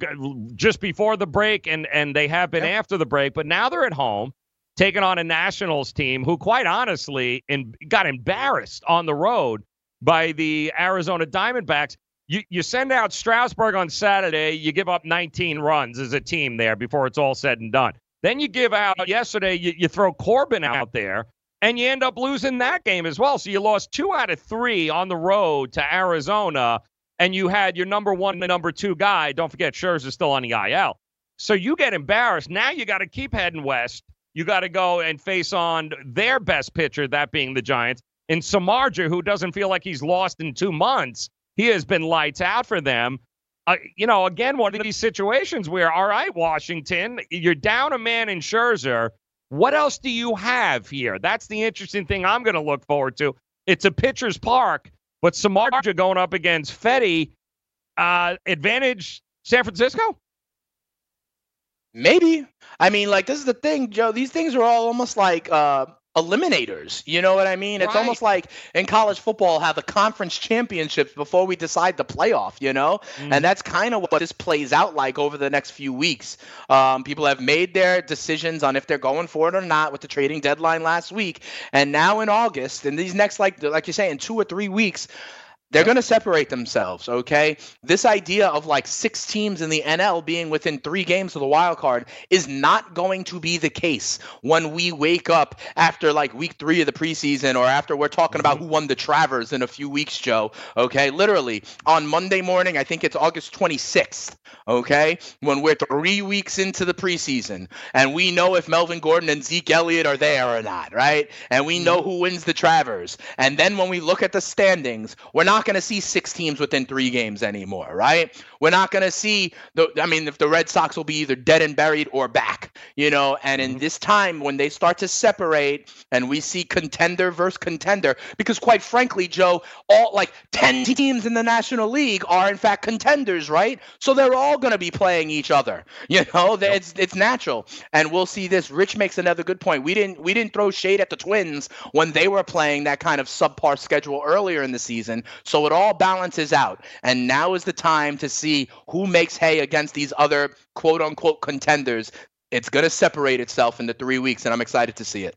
just before the break, and and they have been yep. after the break, but now they're at home taking on a Nationals team who, quite honestly, in, got embarrassed on the road by the Arizona Diamondbacks. You, you send out Strasburg on Saturday, you give up 19 runs as a team there before it's all said and done. Then you give out yesterday, you, you throw Corbin out there, and you end up losing that game as well. So you lost two out of three on the road to Arizona, and you had your number one and number two guy. Don't forget, Scherzer's still on the IL. So you get embarrassed. Now you got to keep heading west you got to go and face on their best pitcher, that being the Giants, and Samardzija, who doesn't feel like he's lost in two months. He has been lights out for them. Uh, you know, again, one of these situations where, all right, Washington, you're down a man in Scherzer. What else do you have here? That's the interesting thing I'm going to look forward to. It's a pitcher's park, but Samardzija going up against Fedde, uh, advantage San Francisco? Maybe. I mean, like this is the thing, Joe. These things are all almost like uh, eliminators. You know what I mean? It's right. almost like in college football, how the conference championships before we decide the playoff. You know, mm. and that's kind of what this plays out like over the next few weeks. Um, people have made their decisions on if they're going for it or not with the trading deadline last week, and now in August, in these next like like you say, in two or three weeks they're going to separate themselves, okay? This idea of like six teams in the NL being within three games of the wild card is not going to be the case when we wake up after like week three of the preseason or after we're talking about who won the Travers in a few weeks, Joe, okay? Literally on Monday morning, I think it's August 26th, okay? When we're three weeks into the preseason and we know if Melvin Gordon and Zeke Elliott are there or not, right? And we know mm-hmm. who wins the Travers. And then when we look at the standings, we're not not going to see six teams within three games anymore, right? We're not going to see the. I mean, if the Red Sox will be either dead and buried or back, you know. And in mm-hmm. this time, when they start to separate, and we see contender versus contender, because quite frankly, Joe, all like ten teams in the National League are in fact contenders, right? So they're all going to be playing each other. You know, yep. it's it's natural, and we'll see this. Rich makes another good point. We didn't we didn't throw shade at the Twins when they were playing that kind of subpar schedule earlier in the season. So it all balances out. And now is the time to see who makes hay against these other quote unquote contenders. It's going to separate itself in the three weeks, and I'm excited to see it.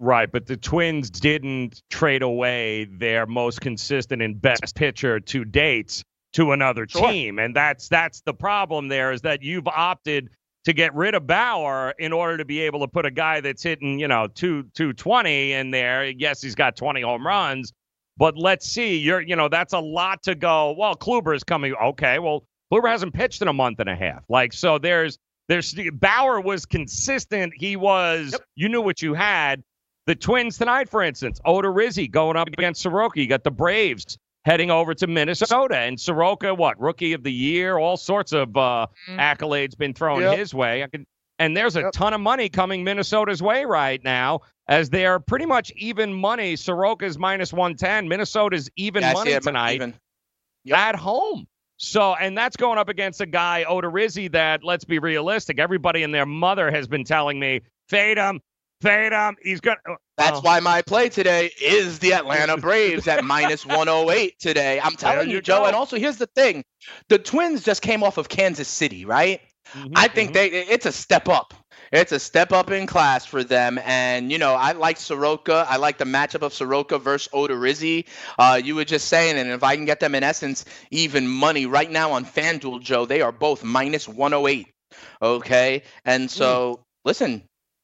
Right, but the Twins didn't trade away their most consistent and best pitcher to date to another sure. team, and that's that's the problem. There is that you've opted to get rid of Bauer in order to be able to put a guy that's hitting you know two two twenty in there. Yes, he's got twenty home runs, but let's see, you're you know that's a lot to go. Well, Kluber is coming. Okay, well Kluber hasn't pitched in a month and a half. Like so, there's there's Bauer was consistent. He was yep. you knew what you had. The Twins tonight, for instance, Odorizzi going up against Soroka. You got the Braves heading over to Minnesota, and Soroka, what rookie of the year, all sorts of uh, mm-hmm. accolades been thrown yep. his way. I can and there's a yep. ton of money coming Minnesota's way right now as they are pretty much even money. Soroka's minus 110. Minnesota's even yeah, money tonight even. Yep. at home. So, and that's going up against a guy, Odorizzi, that, let's be realistic, everybody and their mother has been telling me, fade him, fade him. He's going to. Uh, that's oh. why my play today is the Atlanta Braves at minus 108 today. I'm telling you, you, Joe. And also, here's the thing the Twins just came off of Kansas City, right? Mm-hmm, I think mm-hmm. they it's a step up. It's a step up in class for them, and you know I like Soroka. I like the matchup of Soroka versus Odorizzi. Uh, you were just saying, and if I can get them in essence even money right now on FanDuel, Joe, they are both minus 108. Okay, and so mm. listen,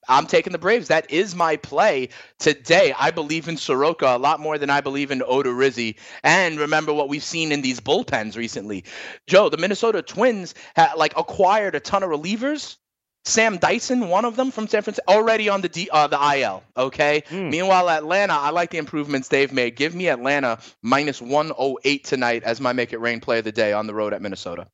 I'm taking the Braves. That is my play today. I believe in Soroka a lot more than I believe in Odorizzi. And remember what we've seen in these bullpens recently. Joe, the Minnesota Twins ha- like acquired a ton of relievers. Sam Dyson, one of them from San Francisco, already on the D, uh, the IL. Okay. Hmm. Meanwhile, Atlanta, I like the improvements they've made. Give me Atlanta minus 108 tonight as my make it rain play of the day on the road at Minnesota.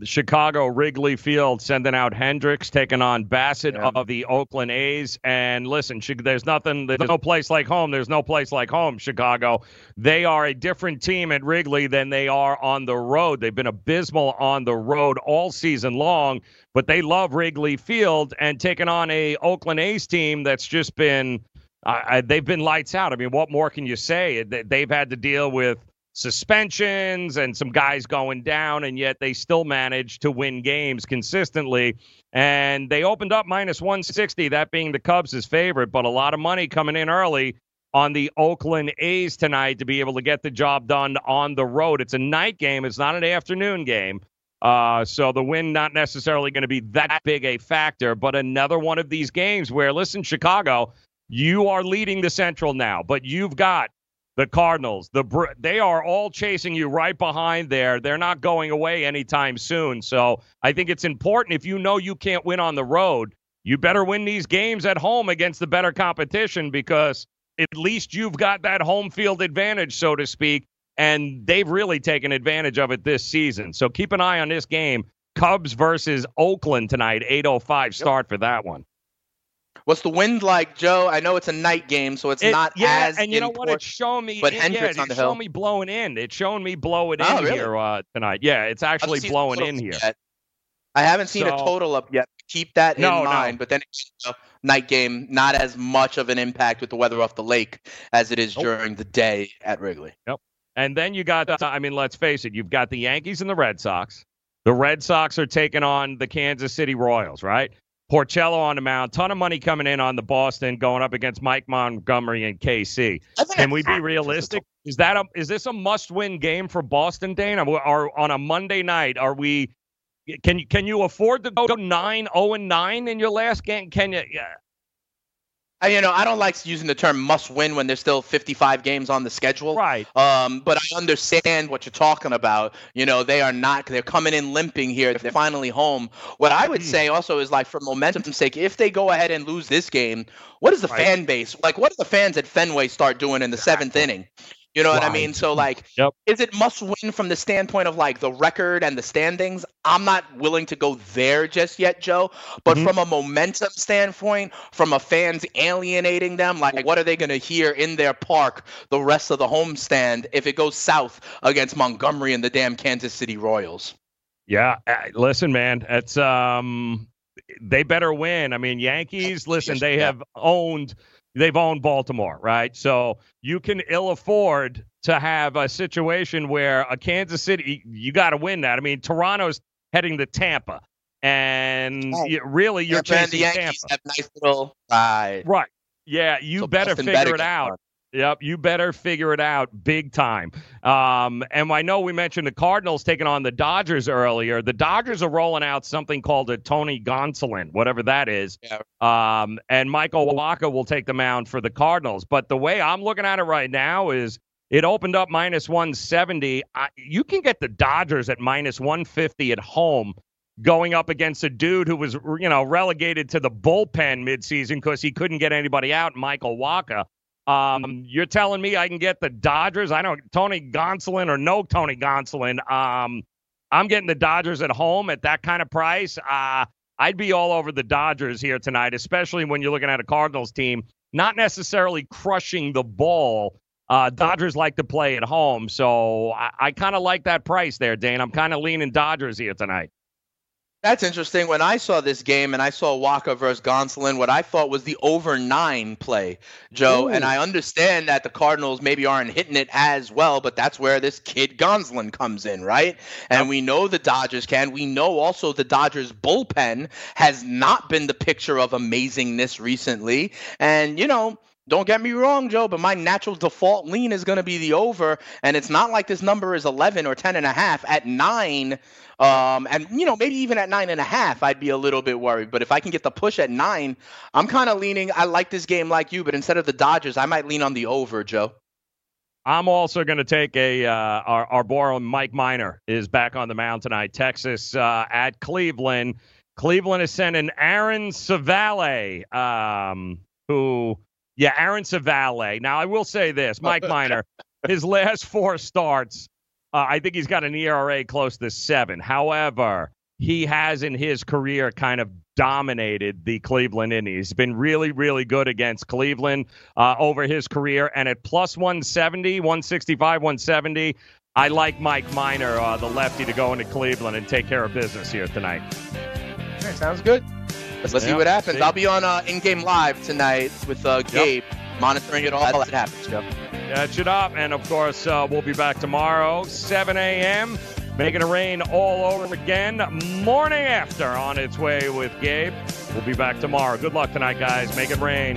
The Chicago Wrigley Field sending out Hendricks, taking on Bassitt of the Oakland A's. And listen, there's nothing, there's no place like home. There's no place like home, Chicago. They are a different team at Wrigley than they are on the road. They've been abysmal on the road all season long, but they love Wrigley Field and taking on a Oakland A's team that's just been. I, they've been lights out. I mean, what more can you say? They've had to deal with suspensions and some guys going down, and yet they still managed to win games consistently. And they opened up minus 160, that being the Cubs' favorite, but a lot of money coming in early on the Oakland A's tonight to be able to get the job done on the road. It's a night game, it's not an afternoon game. Uh, so the win not necessarily going to be that big a factor, but another one of these games where, listen, Chicago, you are leading the Central now, but you've got the Cardinals, the Br- they are all chasing you right behind there. They're not going away anytime soon. So I think it's important if you know you can't win on the road, you better win these games at home against the better competition because at least you've got that home field advantage, so to speak. And they've really taken advantage of it this season. So keep an eye on this game. Cubs versus Oakland tonight, 805 start for that one. What's the wind like, Joe? I know it's a night game, so it's It- not yeah, as and you know what? It's showing me. But it- Hendricks yeah, on the it's hill. me blowing in. It's showing me blowing Oh, in really? here uh, tonight. Yeah, it's actually blowing in here. yet. I haven't seen a total up yet. Keep that in No, no. mind. But then it's a night game, not as much of an impact with the weather off the lake as it is during the day at Wrigley. Yep. And then you got, uh, I mean, let's face it, you've got the Yankees and the Red Sox. The Red Sox are taking on the Kansas City Royals, right? Porcello on the mound, ton of money coming in on the Boston, going up against Mike Montgomery and KC. Can we be realistic? Is that a is this a must-win game for Boston, Dane? Or, or on a Monday night, are we? Can you can you afford to go nine zero and nine in your last game? Can you? You know, I don't like using the term "must win" when there's still 55 games on the schedule. Right. Um, but I understand what you're talking about. You know, they are not. They're coming in limping here. They're finally home. What I Hmm. would say also is like, for momentum's sake, if they go ahead and lose this game, what does the Right. fan base like? What do the fans at Fenway start doing in the seventh inning? You know what I mean? So like, Yep. is it must win from the standpoint of like the record and the standings? I'm not willing to go there just yet, Joe. But Mm-hmm. from a momentum standpoint, from a fans alienating them, like what are they going to hear in their park the rest of the homestand if it goes south against Montgomery and the damn Kansas City Royals? Yeah, uh, listen, man, it's um, they better win. I mean, Yankees. Listen, they have owned, they've owned Baltimore, right? So you can ill afford to have a situation where a Kansas City, you got to win that. I mean, Toronto's heading to Tampa, and Right. you, really you're Tampa and the Yankees Tampa. have nice little right. Right. Yeah, you So better Boston figure better it out. one. Yep, you better figure it out big time. Um, and I know we mentioned the Cardinals taking on the Dodgers earlier. The Dodgers are rolling out something called a Tony Gonsolin, whatever that is. Yeah. Um, and Michael Wacha will take the mound for the Cardinals. But the way I'm looking at it right now is it opened up minus 170. I, you can get the Dodgers at minus 150 at home going up against a dude who was, you know, relegated to the bullpen midseason because he couldn't get anybody out, Michael Wacha. Um, you're telling me I can get the Dodgers? I don't Tony Gonsolin or no Tony Gonsolin. Um, I'm getting the Dodgers at home at that kind of price. Uh, I'd be all over the Dodgers here tonight, especially when you're looking at a Cardinals team not necessarily crushing the ball. Uh, Dodgers like to play at home, so I, I kind of like that price there, Dane. I'm kind of leaning Dodgers here tonight. That's interesting. When I saw this game and I saw Wacha versus Gonsolin, what I thought was the over nine play, Joe. And I understand that the Cardinals maybe aren't hitting it as well, but that's where this kid Gonsolin comes in, right? And we know the Dodgers can. We know also the Dodgers bullpen has not been the picture of amazingness recently. And, you know, don't get me wrong, Joe, but my natural default lean is going to be the over. And it's not like this number is 11 or 10 and a half. At nine, um, and, you know, maybe even at nine and a half, I'd be a little bit worried. But if I can get the push at nine, I'm kind of leaning. I like this game like you, but instead of the Dodgers, I might lean on the over, Joe. I'm also going to take a uh, our our boy Mike Minor is back on the mound tonight. Texas uh, at Cleveland. Cleveland is sending Aaron Civale, um, who yeah, Aaron Civale. Now I will say this, Mike Minor, his last four starts, uh, I think he's got an ERA close to seven. However, he has in his career kind of dominated the Cleveland Indians. He's been really, really good against Cleveland uh, over his career. And at plus 170, 165, 170, I like Mike Minor, uh, the lefty, to go into Cleveland and take care of business here tonight. Okay, sounds good. Let's, see what happens. See. I'll be on uh, in-game live tonight with uh, Gabe, yep. monitoring it all as it happens. Yep. Catch it up, and of course, uh, we'll be back tomorrow, 7 a.m. Making it rain all over again. Morning after on its way with Gabe. We'll be back tomorrow. Good luck tonight, guys. Make it rain.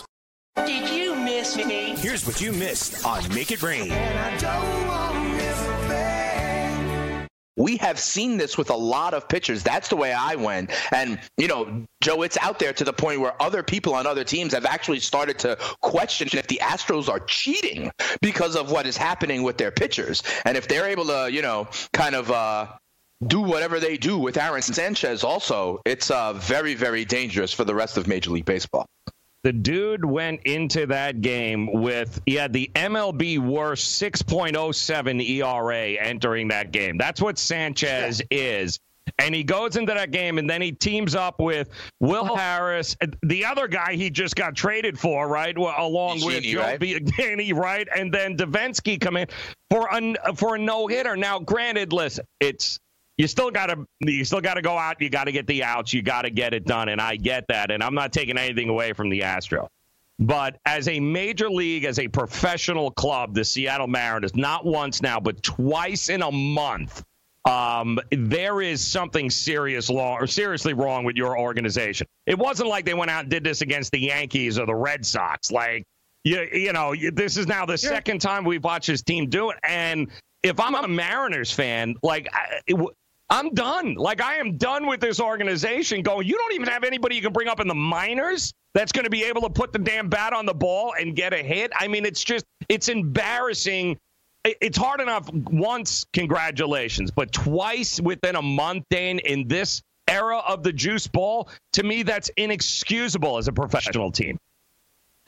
Did you miss me? Here's what you missed on Make It Rain. We have seen this with a lot of pitchers. That's the way I went. And, you know, Joe, it's out there to the point where other people on other teams have actually started to question if the Astros are cheating because of what is happening with their pitchers. And if they're able to, you know, kind of uh, do whatever they do with Aaron Sanchez also, it's uh, very, very dangerous for the rest of Major League Baseball. The dude went into that game with he had the MLB worst 6.07 ERA entering that game. That's what Sanchez is. And he goes into that game and then he teams up with Will Harris, the other guy he just got traded for, right? Well, along with Joe right? Biagini, right? And then Devenski come in for a for a no hitter. Now, granted, listen, it's you still got to you still got to go out. You got to get the outs. You got to get it done. And I get that. And I'm not taking anything away from the Astro. But as a major league, as a professional club, the Seattle Mariners, not once now, but twice in a month, um, there is something serious law or seriously wrong with your organization. It wasn't like they went out and did this against the Yankees or the Red Sox. Like, you, you know, this is now the second time we've watched this team do it. And if I'm a Mariners fan, like, I, it, I'm done. Like, I am done with this organization going, you don't even have anybody you can bring up in the minors that's going to be able to put the damn bat on the ball and get a hit. I mean, it's just, it's embarrassing. It's hard enough once, congratulations, but twice within a month, Dane, in this era of the juice ball, to me, that's inexcusable as a professional team.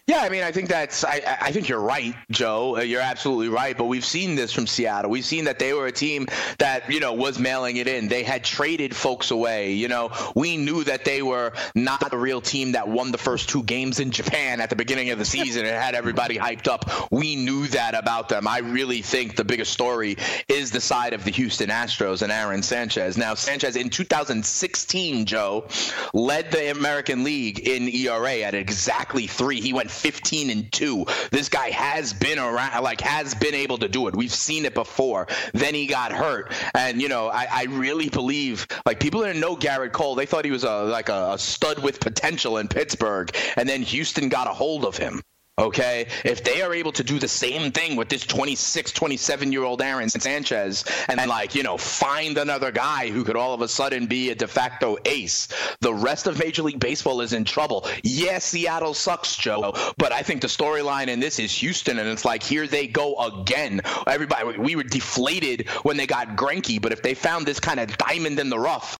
Yeah, I mean, I think that's. I, I- think you're right, Joe. Uh, You're absolutely right. But we've seen this from Seattle. We've seen that they were a team that you know was mailing it in. They had traded folks away. You know, we knew that they were not a real team that won the first two games in Japan at the beginning of the season and had everybody hyped up. We knew that about them. I really think the biggest story is the side of the Houston Astros and Aaron Sanchez. Now, Sanchez in 2016, Joe, led the American League in ERA at exactly three. He went 15 and two. This guy has been around, like has been able to do it. We've seen it before. Then he got hurt, and you know, I, I really believe like people didn't know Gerrit Cole. They thought he was a like a, a stud with potential in Pittsburgh, and then Houston got a hold of him. Okay, if they are able to do the same thing with this 26, 27 year old Aaron Sanchez and like, you know, find another guy who could all of a sudden be a de facto ace, the rest of Major League Baseball is in trouble. Yes, Seattle sucks, Joe, but I think the storyline in this is Houston, and it's like, here they go again. Everybody, we were deflated when they got Greinke, but if they found this kind of diamond in the rough